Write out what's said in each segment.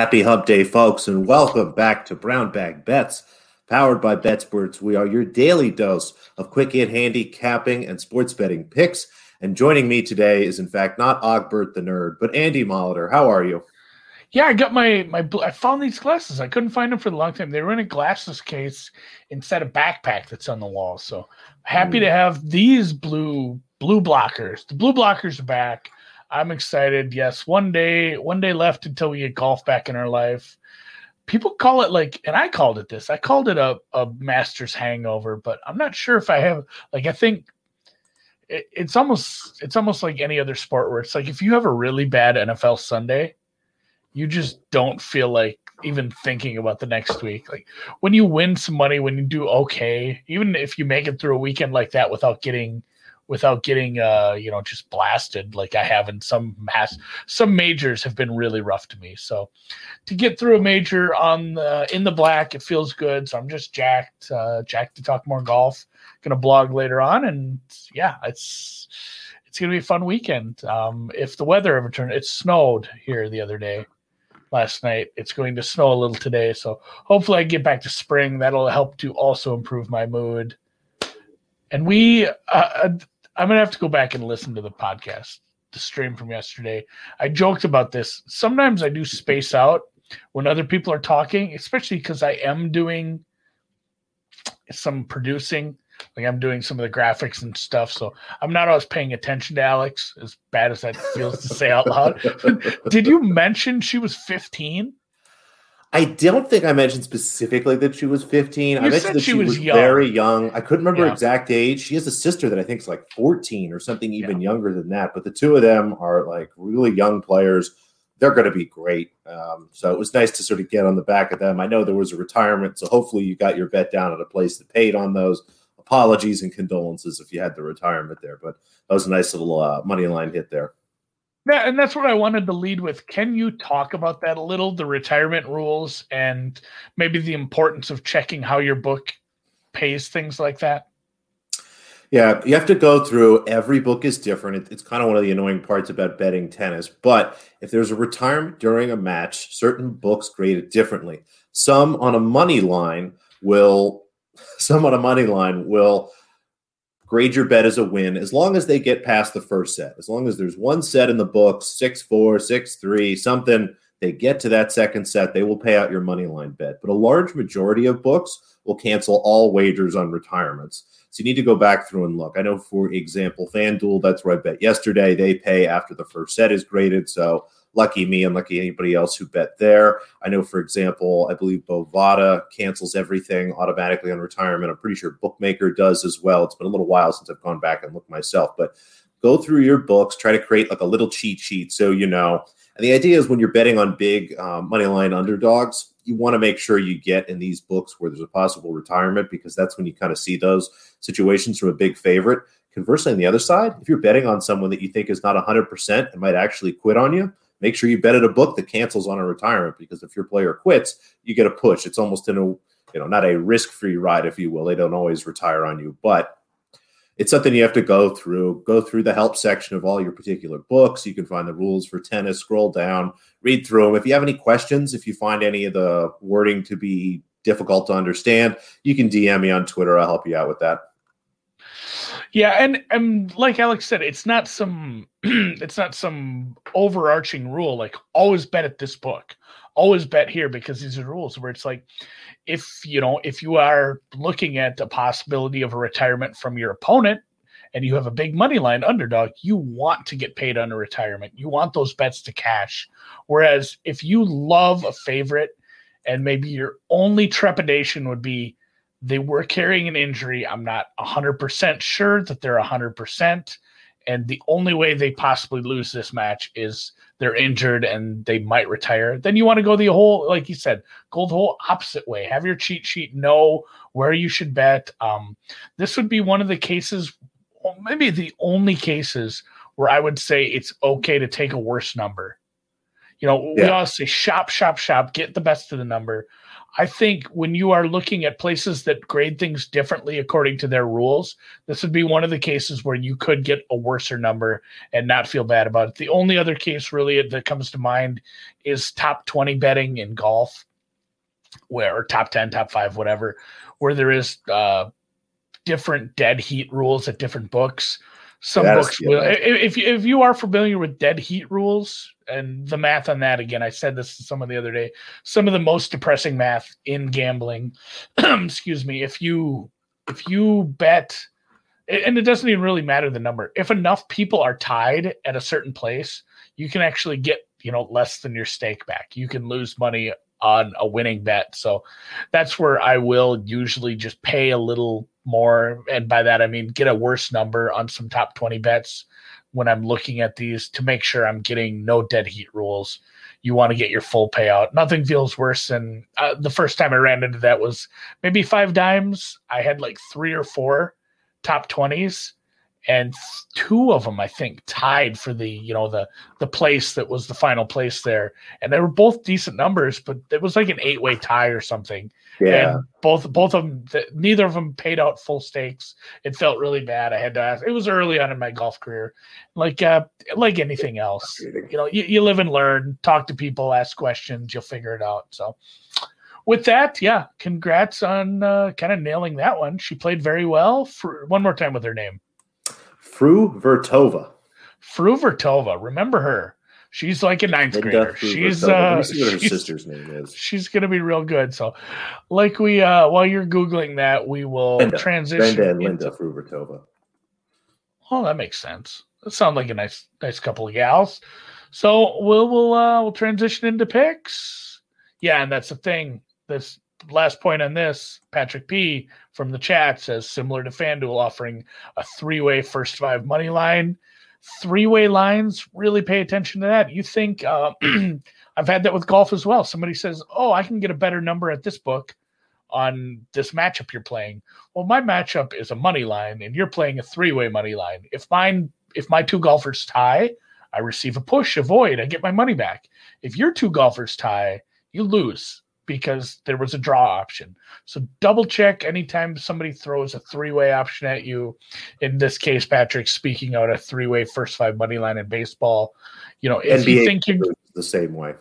Happy Hump Day, folks, and welcome back to Brown Bag Bets, powered by BetSperts. We are your daily dose of quick hit handicapping and sports betting picks. And joining me today is, in fact, not Ogbert the nerd, but Andy Molitor. How are you? Yeah, I got my my. I found these glasses. I couldn't find them for a long time. They were in a glasses case instead of backpack that's on the wall. So happy mm. to have these blue blue blockers. The blue blockers are back. I'm excited. Yes, one day, one day left until we get golf back in our life. People call it like, and I called it this. I called it a, a master's hangover, but I'm not sure if I have. Like, I think it, it's almost it's almost like any other sport where it's like if you have a really bad NFL Sunday, you just don't feel like even thinking about the next week. Like when you win some money, when you do okay, even if you make it through a weekend like that without getting without getting uh you know just blasted like I have in some mass some majors have been really rough to me. So to get through a major on the in the black, it feels good. So I'm just jacked, uh, jacked to talk more golf. Gonna blog later on, and yeah, it's it's gonna be a fun weekend. Um, if the weather ever turns, it snowed here the other day last night. It's going to snow a little today, so hopefully I get back to spring. That'll help to also improve my mood. And we, uh, I'm gonna have to go back and listen to the podcast, the stream from yesterday. I joked about this. Sometimes I do space out when other people are talking, especially because I am doing some producing. Like I'm doing some of the graphics and stuff, so I'm not always paying attention to Alex. As bad as that feels to say out loud. Did you mention she was 15? I don't think I mentioned specifically that she was 15. You I mentioned that she, was, was young. very young. I couldn't remember yeah. exact age. She has a sister that I think is like 14 or something even yeah. younger than that. But the two of them are like really young players. They're going to be great. Um, so it was nice to sort of get on the back of them. I know there was a retirement, so hopefully you got your bet down at a place that paid on those. Apologies and condolences if you had the retirement there, but that was a nice little uh, money line hit there. Yeah, and that's what I wanted to lead with. Can you talk about that a little, the retirement rules and maybe the importance of checking how your book pays things like that? Yeah, you have to go through every book is different. it's kind of one of the annoying parts about betting tennis. But if there's a retirement during a match, certain books grade it differently. Some on a money line will, some on a money line will grade your bet as a win as long as they get past the first set. As long as there's one set in the books, six four, six three, something, they get to that second set, they will pay out your money line bet. But a large majority of books will cancel all wagers on retirements. So you need to go back through and look. I know, for example, FanDuel, that's where I bet yesterday. They pay after the first set is graded. So lucky me and lucky anybody else who bet there. I know, for example, I believe Bovada cancels everything automatically on retirement. I'm pretty sure Bookmaker does as well. It's been a little while since I've gone back and looked myself, but go through your books, try to create like a little cheat sheet so you know. And the idea is when you're betting on big um, money line underdogs, you want to make sure you get in these books where there's a possible retirement because that's when you kind of see those situations from a big favorite. Conversely, on the other side, if you're betting on someone that you think is not 100% and might actually quit on you, make sure you bet at a book that cancels on a retirement because if your player quits, you get a push. It's almost in a you know not a risk free ride, if you will. They don't always retire on you, but it's something you have to go through. Go through the help section of all your particular books. You can find the rules for tennis. Scroll down, read through them. If you have any questions, if you find any of the wording to be difficult to understand, you can DM me on Twitter. I'll help you out with that. Yeah, and and like Alex said, it's not some it's not some overarching rule like always bet at this book, always bet here because these are rules where it's like if you know if you are looking at the possibility of a retirement from your opponent and you have a big money line underdog, you want to get paid on a retirement. You want those bets to cash. Whereas if you love a favorite and maybe your only trepidation would be they were carrying an injury. I'm not 100% sure that they're 100%. And the only way they possibly lose this match is they're injured and they might retire. Then you want to go the whole, like you said, go the whole opposite way. Have your cheat sheet, know where you should bet. Um, this would be one of the cases, maybe the only cases where I would say it's okay to take a worse number. You know, yeah. we all say shop, shop, shop, get the best of the number. I think when you are looking at places that grade things differently according to their rules, this would be one of the cases where you could get a worser number and not feel bad about it. The only other case really that comes to mind is top 20 betting in golf, where or top 10, top five, whatever, where there is uh, different dead heat rules at different books. Some books will, if, if you are familiar with dead heat rules, and the math on that again, I said this to someone the other day. Some of the most depressing math in gambling. excuse me. If you if you bet, and it doesn't even really matter the number. If enough people are tied at a certain place, you can actually get you know less than your stake back. You can lose money on a winning bet. So that's where I will usually just pay a little more, and by that I mean get a worse number on some top twenty bets when I'm looking at these to make sure I'm getting no dead heat rules. You want to get your full payout. Nothing feels worse than uh, the first time I ran into that was maybe five dimes. I had like three or four top 20s and two of them I think tied for the you know the the place that was the final place there, and they were both decent numbers, but it was like an eight way tie or something. Yeah, and both both of them, neither of them paid out full stakes. It felt really bad. I had to ask. It was early on in my golf career, like uh, like anything else. You know, you, you live and learn, talk to people, ask questions, you'll figure it out. So with that, yeah, congrats on uh, kind of nailing that one. She played very well. For one more time with her name. Fruhvirtova. Fru Vertova. Remember her. She's like a ninth Linda grader. she's uh, what her sister's name is. She's gonna be real good. So, like we uh, while you're googling that, we will Linda. transition. Linda and Linda Fruhvirtova. Oh, that makes sense. That sounds like a nice, nice couple of gals. So we'll we'll uh, we'll transition into picks. Yeah, and that's the thing. This last point on this, Patrick P from the chat says similar to FanDuel offering a three-way first five money line. Three-way lines, really pay attention to that. You think uh, I've had that with golf as well. Somebody says, "Oh, I can get a better number at this book on this matchup you're playing." Well, my matchup is a money line, and you're playing a three-way money line. If mine, if my two golfers tie, I receive a push, avoid, I get my money back. If your two golfers tie, you lose because there was a draw option. So double check anytime somebody throws a three way option at you. In this case, Patrick speaking out a three way first five money line in baseball. You know, if NBA you think you're the same way,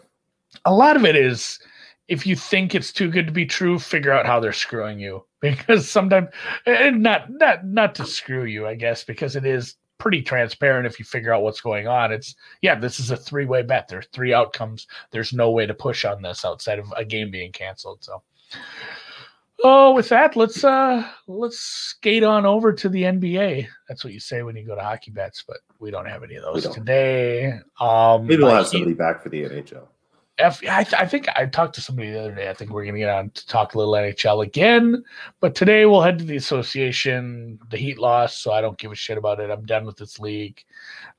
a lot of it is if you think it's too good to be true, figure out how they're screwing you because sometimes and not not not to screw you, I guess, because it is pretty transparent if you figure out what's going on. It's yeah, this is a three way bet. There's three outcomes. There's no way to push on this outside of a game being canceled. So oh, with that, let's uh let's skate on over to the NBA. That's what you say when you go to hockey bets, but we don't have any of those today. Um maybe we'll have somebody back for the NHL. F, I, th- I think I talked to somebody the other day. I think we're going to get on to talk a little NHL again. But today we'll head to the association. The Heat lost, so I don't give a shit about it. I'm done with this league.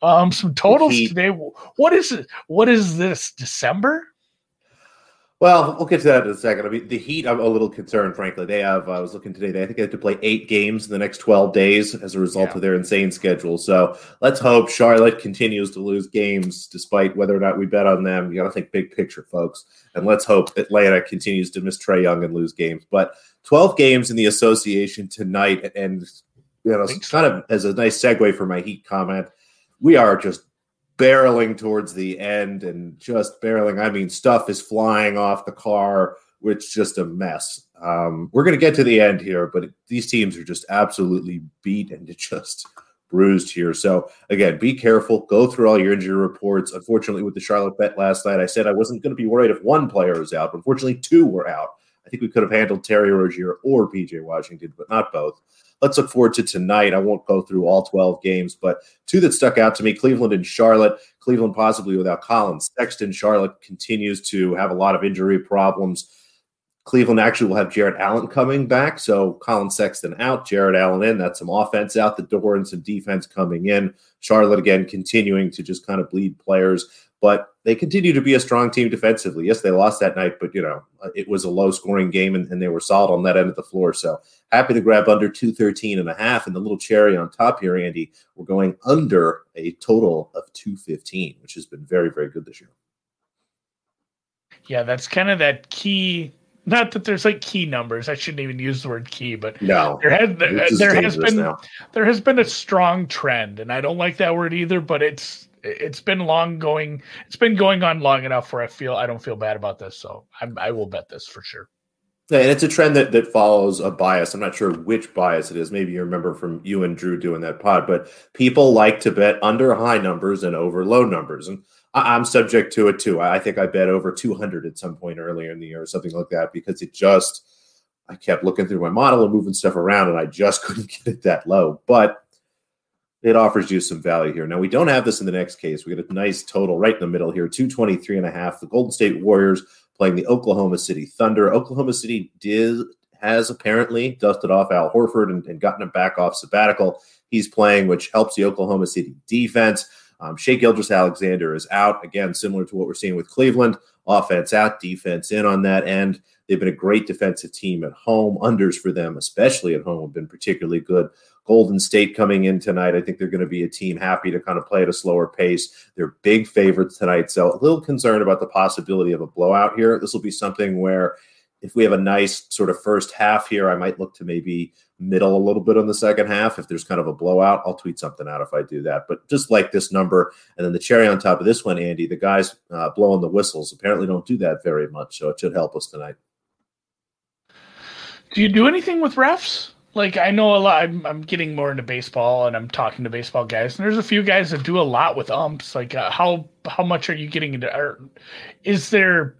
Um, some totals today. What is it? What is this? December? Well, we'll get to that in a second. I mean, the Heat, I'm a little concerned, frankly. They have, uh, I was looking today, they I think they have to play eight games in the next 12 days as a result yeah. of their insane schedule. So let's hope Charlotte continues to lose games despite whether or not we bet on them. You got to think big picture, folks. And let's hope Atlanta continues to miss Trae Young and lose games. But 12 games in the association tonight. And, you know, kind of as a nice segue for my Heat comment, we are just barreling towards the end and just barreling. I mean, stuff is flying off the car, which just a mess. Um, we're going to get to the end here, but these teams are just absolutely beat and just bruised here. So again, be careful. Go through all your injury reports. Unfortunately, with the Charlotte bet last night, I said I wasn't going to be worried if one player was out. But unfortunately, two were out. I think we could have handled Terry Rozier or PJ Washington, but not both let's look forward to tonight. I won't go through all 12 games, but two that stuck out to me Cleveland and Charlotte. Cleveland possibly without Collins. Sexton, Charlotte continues to have a lot of injury problems. Cleveland actually will have Jarrett Allen coming back. So Collin Sexton out, Jarrett Allen in. That's some offense out the door and some defense coming in. Charlotte again continuing to just kind of bleed players but they continue to be a strong team defensively. Yes, they lost that night, but you know uh, it was a low scoring game and, and, they were solid on that end of the floor. So happy to grab under 213 and a half. And the little cherry on top here, Andy, we're going under a total of 215, which has been very, very good this year. Yeah, that's kind of that key. Not that there's like key numbers. I shouldn't even use the word key, but no, there has there, there has been now. there has been a strong trend, and I don't like that word either. But it's it's been long going. It's been going on long enough where I feel I don't feel bad about this. So I'm, I will bet this for sure. Yeah, and it's a trend that, that follows a bias. I'm not sure which bias it is. Maybe you remember from you and Drew doing that pod, but people like to bet under high numbers and over low numbers. And I, am subject to it too. I think I bet over 200 at some point earlier in the year or something like that because it just, I kept looking through my model and moving stuff around and I just couldn't get it that low. But it offers you some value here. Now, we don't have this in the next case. We get a nice total right in the middle here 223 and a half. The Golden State Warriors playing the Oklahoma City Thunder. Oklahoma City did has apparently dusted off Al Horford and, and gotten him back off sabbatical. He's playing, which helps the Oklahoma City defense. Um, Shai Gilgeous-Alexander is out again, similar to what we're seeing with Cleveland. Offense out, defense in on that end. They've been a great defensive team at home. Unders for them, especially at home, have been particularly good. Golden State coming in tonight. I think they're going to be a team happy to kind of play at a slower pace. They're big favorites tonight. So a little concerned about the possibility of a blowout here. This will be something where if we have a nice sort of first half here, I might look to maybe middle a little bit on the second half. If there's kind of a blowout, I'll tweet something out if I do that. But just like this number, and then the cherry on top of this one, Andy, the guys uh, blowing the whistles apparently don't do that very much. So it should help us tonight. Do you do anything with refs? like I know a lot. I'm, I'm, getting more into baseball, and I'm talking to baseball guys, and there's a few guys that do a lot with umps. Like, uh, how how much are you getting into? Or is there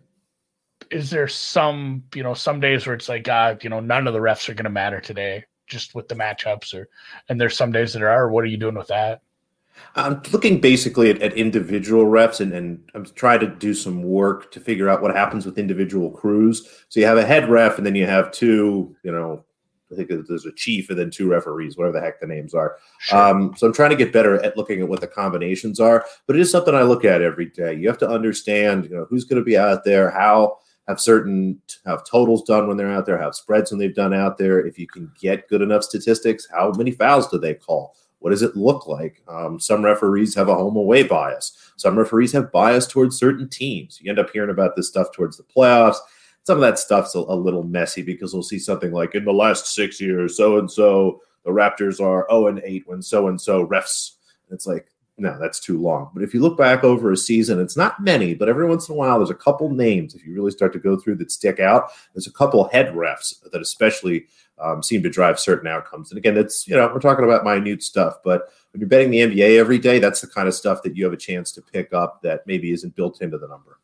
is there some you know some days where it's like, uh, you know, none of the refs are going to matter today, just with the matchups, or and there's some days that are. What are you doing with that? I'm looking basically at, at individual refs and, and I'm trying to do some work to figure out what happens with individual crews. So you have a head ref and then you have two, you know, I think there's a chief and then two referees, whatever the heck the names are. Sure. Um, so I'm trying to get better at looking at what the combinations are, but it is something I look at every day. You have to understand, you know, who's going to be out there, how have certain have totals done when they're out there, have spreads when they've done out there. If you can get good enough statistics, how many fouls do they call? What does it look like? Um, some referees have a home away bias. Some referees have bias towards certain teams. You end up hearing about this stuff towards the playoffs some of that stuff's a, a little messy because we'll see something like in the last six years, so and so the Raptors are 0 and 8 when so and so refs. It's like, no, that's too long. But if you look back over a season, it's not many, but every once in a while, there's a couple names, if you really start to go through that stick out. There's a couple head refs that especially um, seem to drive certain outcomes. And again, that's, you know, we're talking about minute stuff, but when you're betting the NBA every day, that's the kind of stuff that you have a chance to pick up that maybe isn't built into the number.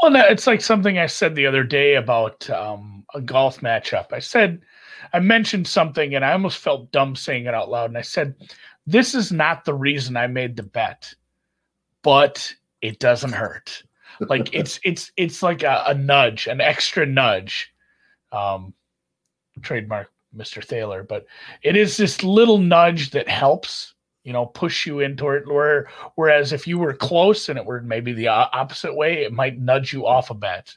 Well, no, it's like something I said the other day about um, a golf matchup. I said, I mentioned something and I almost felt dumb saying it out loud. And I said, This is not the reason I made the bet, but it doesn't hurt. Like it's it's it's like a, a nudge, an extra nudge. Um, trademark Mr. Thaler, but it is this little nudge that helps you know push you into it where whereas if you were close and it were maybe the opposite way it might nudge you off a bet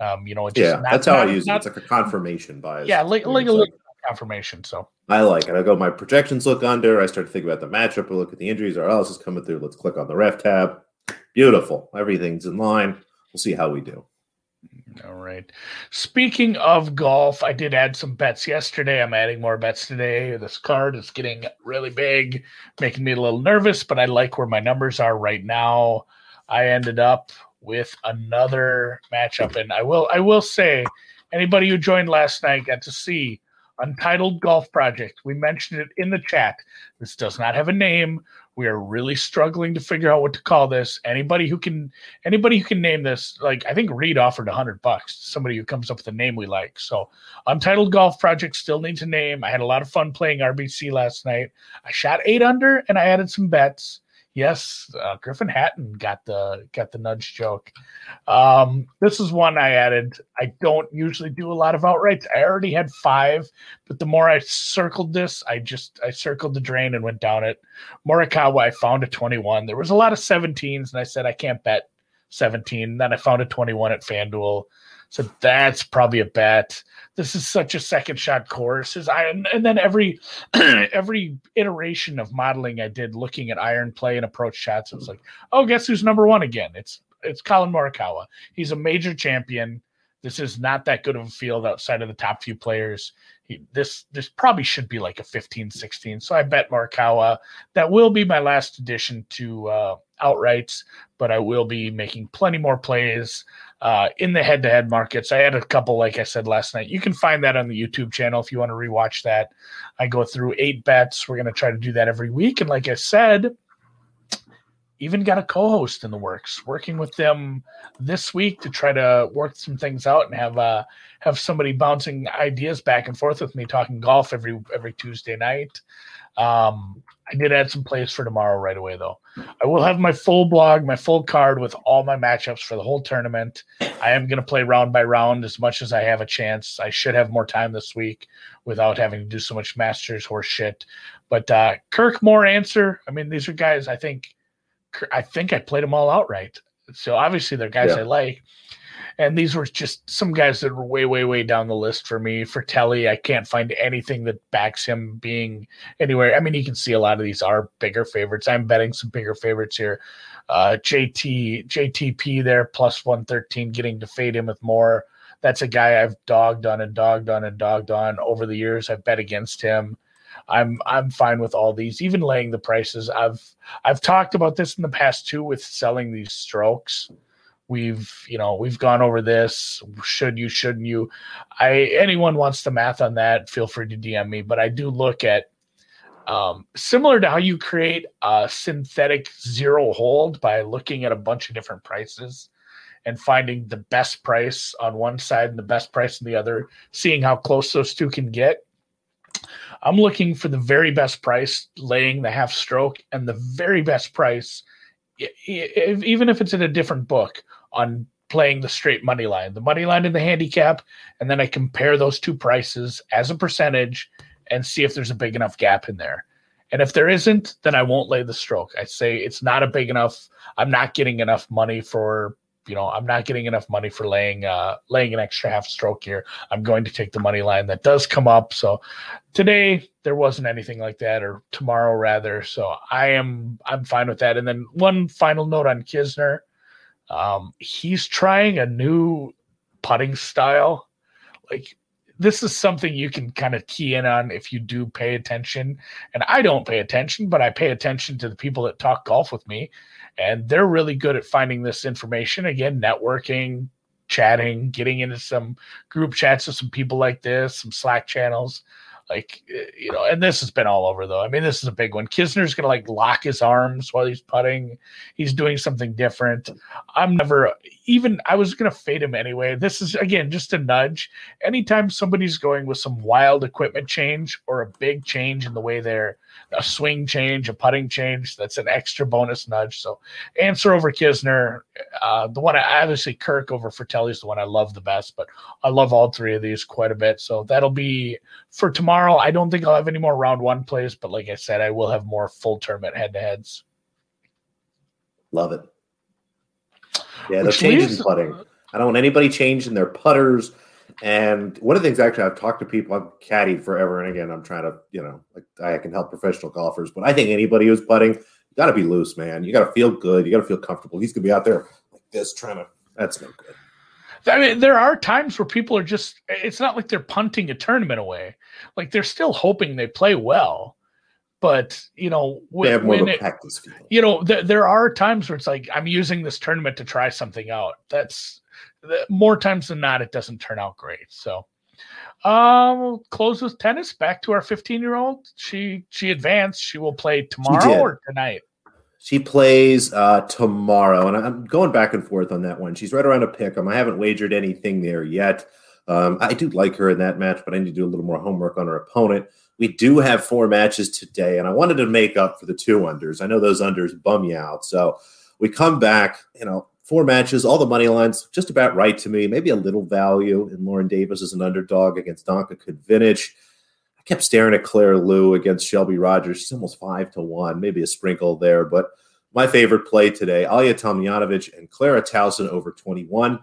um you know it's yeah not, that's how not, i use not, it it's like a confirmation bias yeah like, like a little confirmation so. I like it. I go my projections look under. I start to think about the matchup. I look at the injuries. Or else is coming through. Let's click on the ref tab. Beautiful. Everything's in line. We'll see how we do. All right. Speaking of golf, I did add some bets yesterday. I'm adding more bets today. This card is getting really big, making me a little nervous, but I like where my numbers are right now. I ended up with another matchup, and I will I will say, anybody who joined last night got to see Untitled Golf Project. We mentioned it in the chat. This does not have a name. We are really struggling to figure out what to call this. Anybody who can anybody who can name this, like I think Reed offered a hundred bucks. Somebody who comes up with a name we like. So Untitled Golf Project still needs a name. I had a lot of fun playing RBC last night. I shot eight under and I added some bets yes, uh, Griffin Hatton got the got the nudge joke. Um, this is one I added. I don't usually do a lot of outrights. I already had five, but the more I circled this, I just I circled the drain and went down it. Morikawa, I found a 21. There was a lot of 17s, and I said I can't bet 17. Then I found a 21 at FanDuel. So that's probably a bet. This is such a second shot course. Is I and then every every iteration of modeling I did looking at iron play and approach shots, it was like, oh, guess who's number one again? It's It's Collin Morikawa. He's a major champion. This is not that good of a field outside of the top few players. He, this this probably should be like a 15, 16. So I bet Morikawa. That will be my last addition to uh, outrights, but I will be making plenty more plays uh, in the head to head markets. I had a couple, like I said last night. You can find that on the YouTube channel if you want to rewatch that. I go through eight bets. We're going to try to do that every week. And like I said, even got a co-host in the works working with them this week to try to work some things out and have uh have somebody bouncing ideas back and forth with me talking golf every every tuesday night. Um i did add some plays for tomorrow right away though. I will have my full blog my full card with all my matchups for the whole tournament. I am going to play round by round as much as i have a chance. I should have more time this week without having to do so much masters horse shit but uh kirk more answer. I mean these are guys i think I think I played them all outright. So obviously they're guys yeah. I like. And these were just some guys that were way, way, way down the list for me. For Telly, I can't find anything that backs him being anywhere. I mean, you can see a lot of these are bigger favorites. I'm betting some bigger favorites here. Uh, JT, JTP there, plus 113, getting to fade him with more. That's a guy I've dogged on and dogged on and dogged on over the years. I've bet against him. I'm I'm fine with all these, even laying the prices. I've I've talked about this in the past too with selling these strokes. We've you know we've gone over this. Should you? Shouldn't you? I anyone wants the math on that? Feel free to DM me. But I do look at um, similar to how you create a synthetic zero hold by looking at a bunch of different prices and finding the best price on one side and the best price on the other, seeing how close those two can get. I'm looking for the very best price, laying the half stroke, and the very best price, even if it's in a different book, on playing the straight money line, the money line and the handicap, and then I compare those two prices as a percentage and see if there's a big enough gap in there. And if there isn't, then I won't lay the stroke. I say it's not a big enough. I'm not getting enough money for you know, I'm not getting enough money for laying uh laying an extra half stroke here. I'm going to take the money line that does come up. So today there wasn't anything like that, or tomorrow rather. So I am I'm fine with that. And then one final note on Kisner. Um, he's trying a new putting style. Like this is something you can kind of key in on if you do pay attention. And I don't pay attention, but I pay attention to the people that talk golf with me and they're really good at finding this information. Again networking chatting getting into some group chats with some people like this some slack channels like eh, you know and this has been all over though. I mean this is a big one. Kisner's gonna like lock his arms while he's putting. He's doing something different. I'm never even i was gonna fade him anyway this is again just a nudge anytime somebody's going with some wild equipment change or a big change in the way they're a swing change, a putting change. That's an extra bonus nudge. So answer over Kisner. Uh, the one I obviously Kirk over Fratelli is the one I love the best, but I love all three of these quite a bit. So that'll be for tomorrow. I don't think I'll have any more round one plays, but like I said, I will have more full tournament head to heads. Love it. Yeah, they're changing putting. I don't want anybody changing their putters and one of the things actually I've talked to people, I've caddied forever and again, I'm trying to, you know, like I can help professional golfers, but I think anybody who's putting, you got to be loose, man. You got to feel good. You got to feel comfortable. He's gonna be out there like this trying to. That's no good. I mean, there are times where people are just. It's not like they're punting a tournament away. Like they're still hoping they play well, but you know when, when it, you know th- there are times where it's like I'm using this tournament to try something out. That's more times than not, it doesn't turn out great. So, um, we'll close with tennis. Back to our 15 year old. She she advanced. She will play tomorrow or tonight. She plays uh, tomorrow, and I'm going back and forth on that one. She's right around a pick 'em. I haven't wagered anything there yet. Um, I do like her in that match, but I need to do a little more homework on her opponent. We do have four matches today, and I wanted to make up for the two unders. I know those unders bum you out, so we come back. You know, four matches, all the money lines just about right to me. Maybe a little value in Lauren Davis as an underdog against Donka Knežević. I kept staring at Claire Liu against Shelby Rogers. She's almost five to one, maybe a sprinkle there. But my favorite play today, Ajla Tomljanovic and Clara Tauson over 21.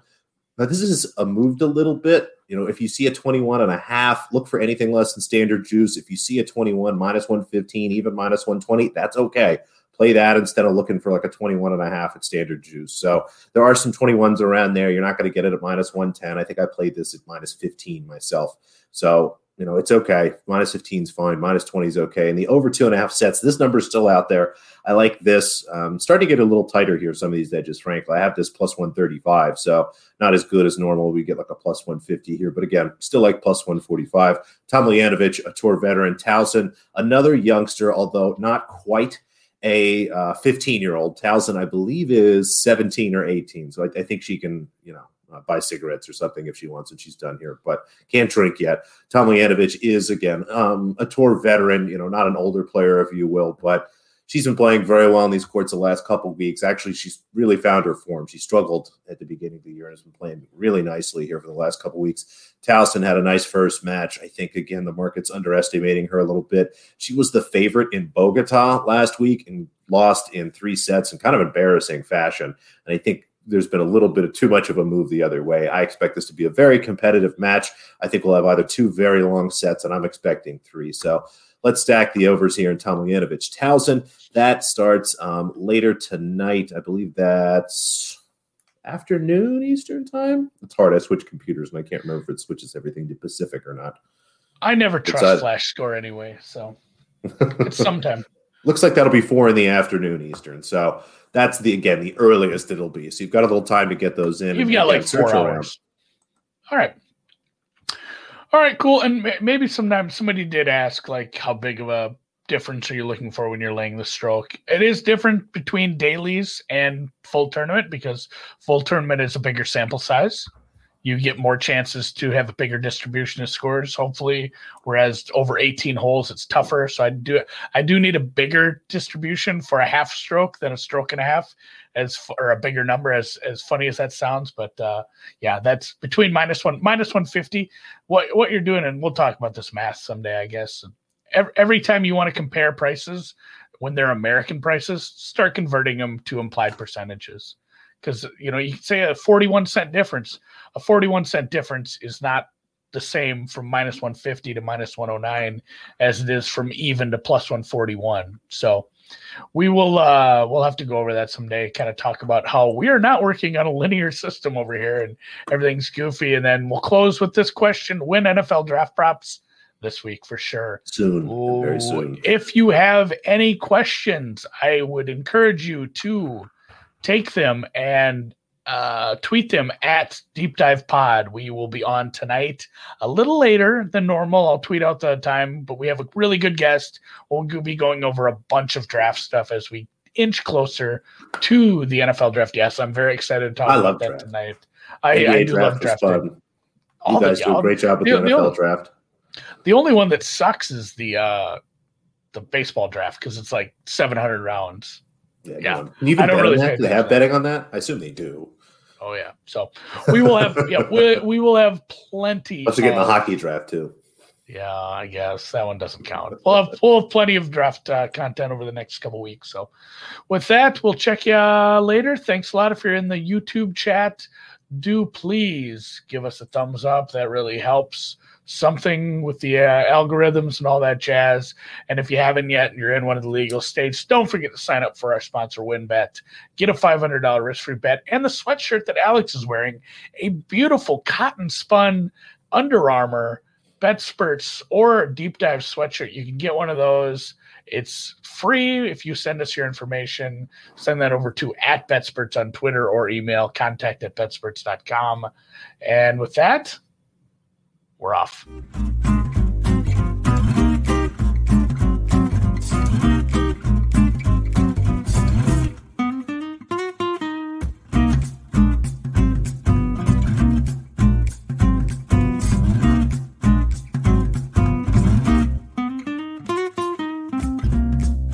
Now, this is a moved a little bit. You know, if you see a 21 and a half, look for anything less than standard juice. If you see a 21 minus 115, even minus 120, that's okay play that instead of looking for like a 21 and a half at standard juice. So there are some 21s around there. You're not going to get it at minus 110. I think I played this at minus 15 myself. So you know, it's okay. Minus 15 is fine. Minus 20 is okay. And the over two and a half sets, this number is still out there. I like this. Um, starting to get a little tighter here, some of these edges, frankly. I have this plus 135, so not as good as normal. We get like a plus 150 here, but again, still like plus 145. Tomljanovic, a tour veteran. Tauson, another youngster, although not quite a 15 uh, year old. Tauson, I believe, is 17 or 18. So I, I think she can, you know, uh, buy cigarettes or something if she wants, and she's done here, but can't drink yet. Tom Tomljanovic is again um, a tour veteran, you know, not an older player, if you will, but she's been playing very well in these courts the last couple weeks. Actually, she's really found her form. She struggled at the beginning of the year and has been playing really nicely here for the last couple weeks. Tauson had a nice first match. I think again the market's underestimating her a little bit. She was the favorite in Bogota last week and lost in three sets in kind of embarrassing fashion. And I think there's been a little bit of too much of a move the other way. I expect this to be a very competitive match. I think we'll have either two very long sets, and I'm expecting three. So let's stack the overs here in Tomljanovic Tauson. That starts um, later tonight. I believe that's afternoon Eastern time. It's hard. I switch computers, and I can't remember if it switches everything to Pacific or not. I never trust uh, Flash Score anyway, so it's sometime. Looks like that'll be four in the afternoon Eastern. So that's the again the earliest it'll be. So you've got a little time to get those in. You've got like four hours. All right. All right, cool. And maybe sometimes somebody did ask like how big of a difference are you looking for when you're laying the stroke? It is different between dailies and full tournament because full tournament is a bigger sample size you get more chances to have a bigger distribution of scores hopefully. Whereas over 18 holes it's tougher. So i do i do need a bigger distribution for a half stroke than a stroke and a half as or a bigger number as as funny as that sounds. But uh yeah that's between minus one minus 150 what what you're doing and we'll talk about this math someday i guess. Every, every time you want to compare prices when they're american prices start converting them to implied percentages because you know you say a 41 cent difference. A 41 cent difference is not the same from minus 150 to minus 109 as it is from even to plus 141 so we will uh we'll have to go over that someday kind of talk about how we are not working on a linear system over here and everything's goofy and then we'll close with this question win nfl draft props? This week for sure. Soon. Ooh, very soon. if you have any questions i would encourage you to take them and uh, tweet them at Deep Dive Pod. We will be on tonight a little later than normal. I'll tweet out the time, but we have a really good guest. We'll be going over a bunch of draft stuff as we inch closer to the NFL draft. Yes, I'm very excited to talk I about that draft. tonight. I, I do love draft. You guys the, do a great job with the, the NFL only, draft. The only one that sucks is the uh, the baseball draft because it's like 700 rounds. Yeah, yeah. Can you even I don't really that? Do they have betting on that? I assume they do. Oh yeah. So we will have yeah we, we will have plenty. Let's get in the hockey draft too. Yeah, I guess that one doesn't count. We'll have we'll have plenty of draft uh, content over the next couple weeks. So, with that, we'll check you uh, later. Thanks a lot if you're in the YouTube chat. Do please give us a thumbs up. That really helps something with the uh, algorithms and all that jazz. And if you haven't yet and you're in one of the legal states, don't forget to sign up for our sponsor, WynnBET. Get a $500 risk free bet and the sweatshirt that Alex is wearing, a beautiful cotton spun Under Armour BetSperts or deep dive sweatshirt. You can get one of those. It's free if you send us your information. Send that over to at BetSperts on Twitter or email contact at betsperts.com. And with that, we're off.